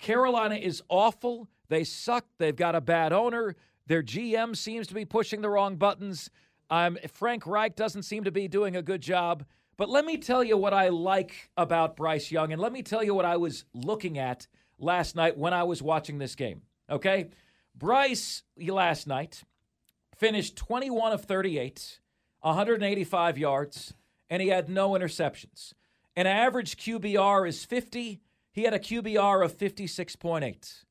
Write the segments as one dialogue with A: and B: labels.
A: Carolina is awful. They suck. They've got a bad owner. Their GM seems to be pushing the wrong buttons. Um, Frank Reich doesn't seem to be doing a good job. But let me tell you what I like about Bryce Young, and let me tell you what I was looking at last night when I was watching this game. Okay? Bryce, last night, finished 21 of 38, 185 yards, and he had no interceptions. An average QBR is 50 he had a QBR of 56.8.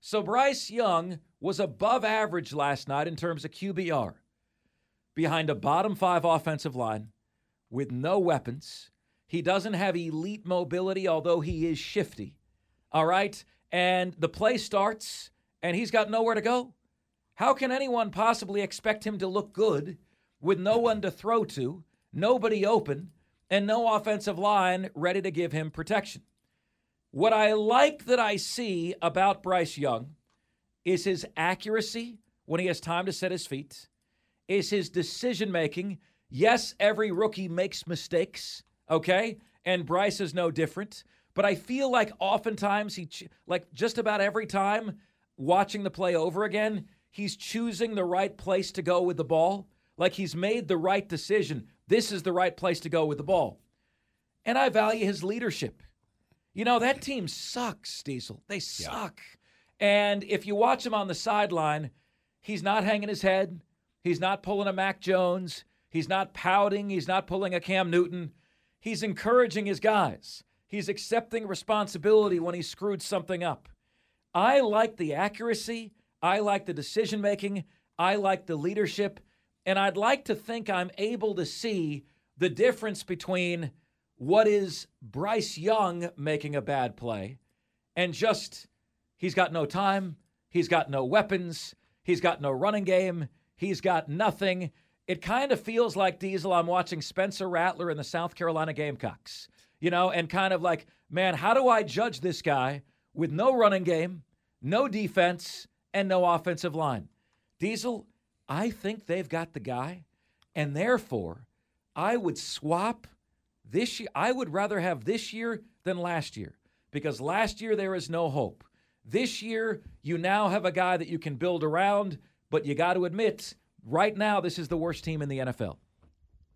A: So Bryce Young was above average last night in terms of QBR, behind a bottom five offensive line with no weapons. He doesn't have elite mobility, although he is shifty. All right? And the play starts, and he's got nowhere to go. How can anyone possibly expect him to look good with no one to throw to, nobody open, and no offensive line ready to give him protection? What I like that I see about Bryce Young is his accuracy when he has time to set his feet, is his decision making. Yes, every rookie makes mistakes, okay? And Bryce is no different. But I feel like oftentimes he, like just about every time watching the play over again, he's choosing the right place to go with the ball. Like he's made the right decision. This is the right place to go with the ball. And I value his leadership. You know, that team sucks, Diesel. They suck. Yeah. And if you watch him on the sideline, he's not hanging his head. He's not pulling a Mac Jones. He's not pouting. He's not pulling a Cam Newton. He's encouraging his guys. He's accepting responsibility when he screwed something up. I like the accuracy. I like the decision making. I like the leadership. And I'd like to think I'm able to see the difference between what is Bryce Young making a bad play and just he's got no time, he's got no weapons, he's got no running game, he's got nothing. It kind of feels like Diesel. I'm watching Spencer Rattler in the South Carolina Gamecocks, you know, and kind of like, man, how do I judge this guy with no running game, no defense, and no offensive line? Diesel, I think they've got the guy, and therefore I would swap this year, I would rather have this year than last year because last year there is no hope. This year, you now have a guy that you can build around, but you got to admit, right now, this is the worst team in the NFL.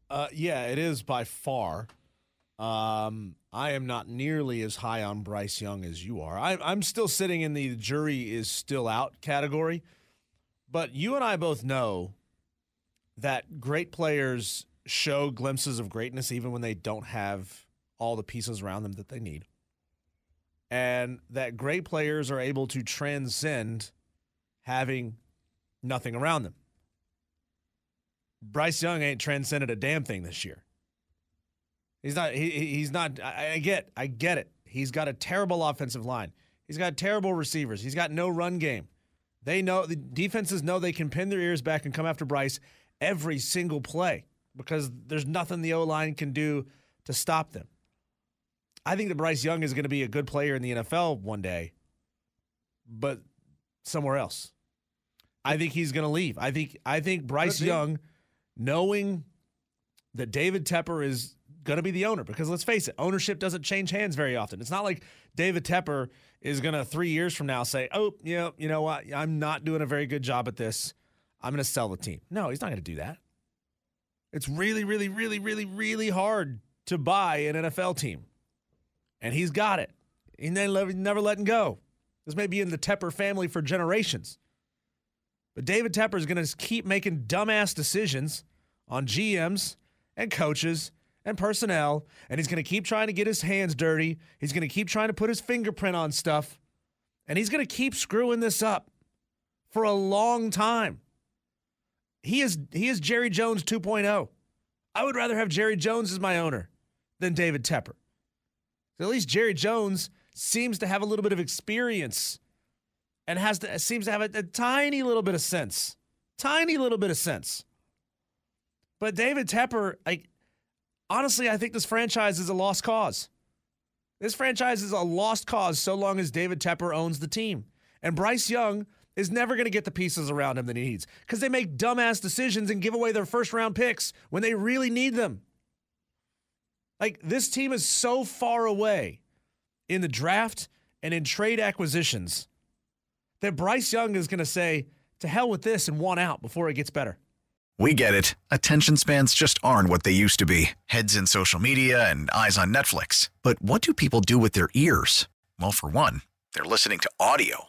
B: Uh, yeah, it is by far. Um, I am not nearly as high on Bryce Young as you are. I, I'm still sitting in the jury is still out category. But you and I both know that great players show glimpses of greatness even when they don't have all the pieces around them that they need. And that great players are able to transcend having nothing around them. Bryce Young ain't transcended a damn thing this year. He's not. He, he's not. I, I get. I get it. He's got a terrible offensive line. He's got terrible receivers. He's got no run game. They know the defenses know they can pin their ears back and come after Bryce every single play because there's nothing the O line can do to stop them. I think that Bryce Young is going to be a good player in the NFL one day, but somewhere else. I think he's going to leave. I think I think Bryce Young, knowing that David Tepper is going to be the owner, because let's face it, ownership doesn't change hands very often. It's not like David Tepper is going to three years from now say, "Oh, yeah, you know what? I'm not doing a very good job at this. I'm going to sell the team." No, he's not going to do that. It's really, really, really, really, really hard to buy an NFL team. And he's got it. He never, never letting go. This may be in the Tepper family for generations. But David Tepper is going to keep making dumbass decisions on GMs and coaches and personnel, and he's going to keep trying to get his hands dirty. He's going to keep trying to put his fingerprint on stuff, and he's going to keep screwing this up for a long time. He is he is Jerry Jones 2.0. I would rather have Jerry Jones as my owner than David Tepper. At least Jerry Jones seems to have a little bit of experience and has to, seems to have a, a tiny little bit of sense. Tiny little bit of sense. But David Tepper, like honestly, I think this franchise is a lost cause. This franchise is a lost cause so long as David Tepper owns the team. And Bryce Young is never going to get the pieces around him that he needs because they make dumbass decisions and give away their first round picks when they really need them. Like, this team is so far away in the draft and in trade acquisitions that Bryce Young is going to say, to hell with this and want out before it gets better.
C: We get it. Attention spans just aren't what they used to be heads in social media and eyes on Netflix. But what do people do with their ears? Well, for one, they're listening to audio.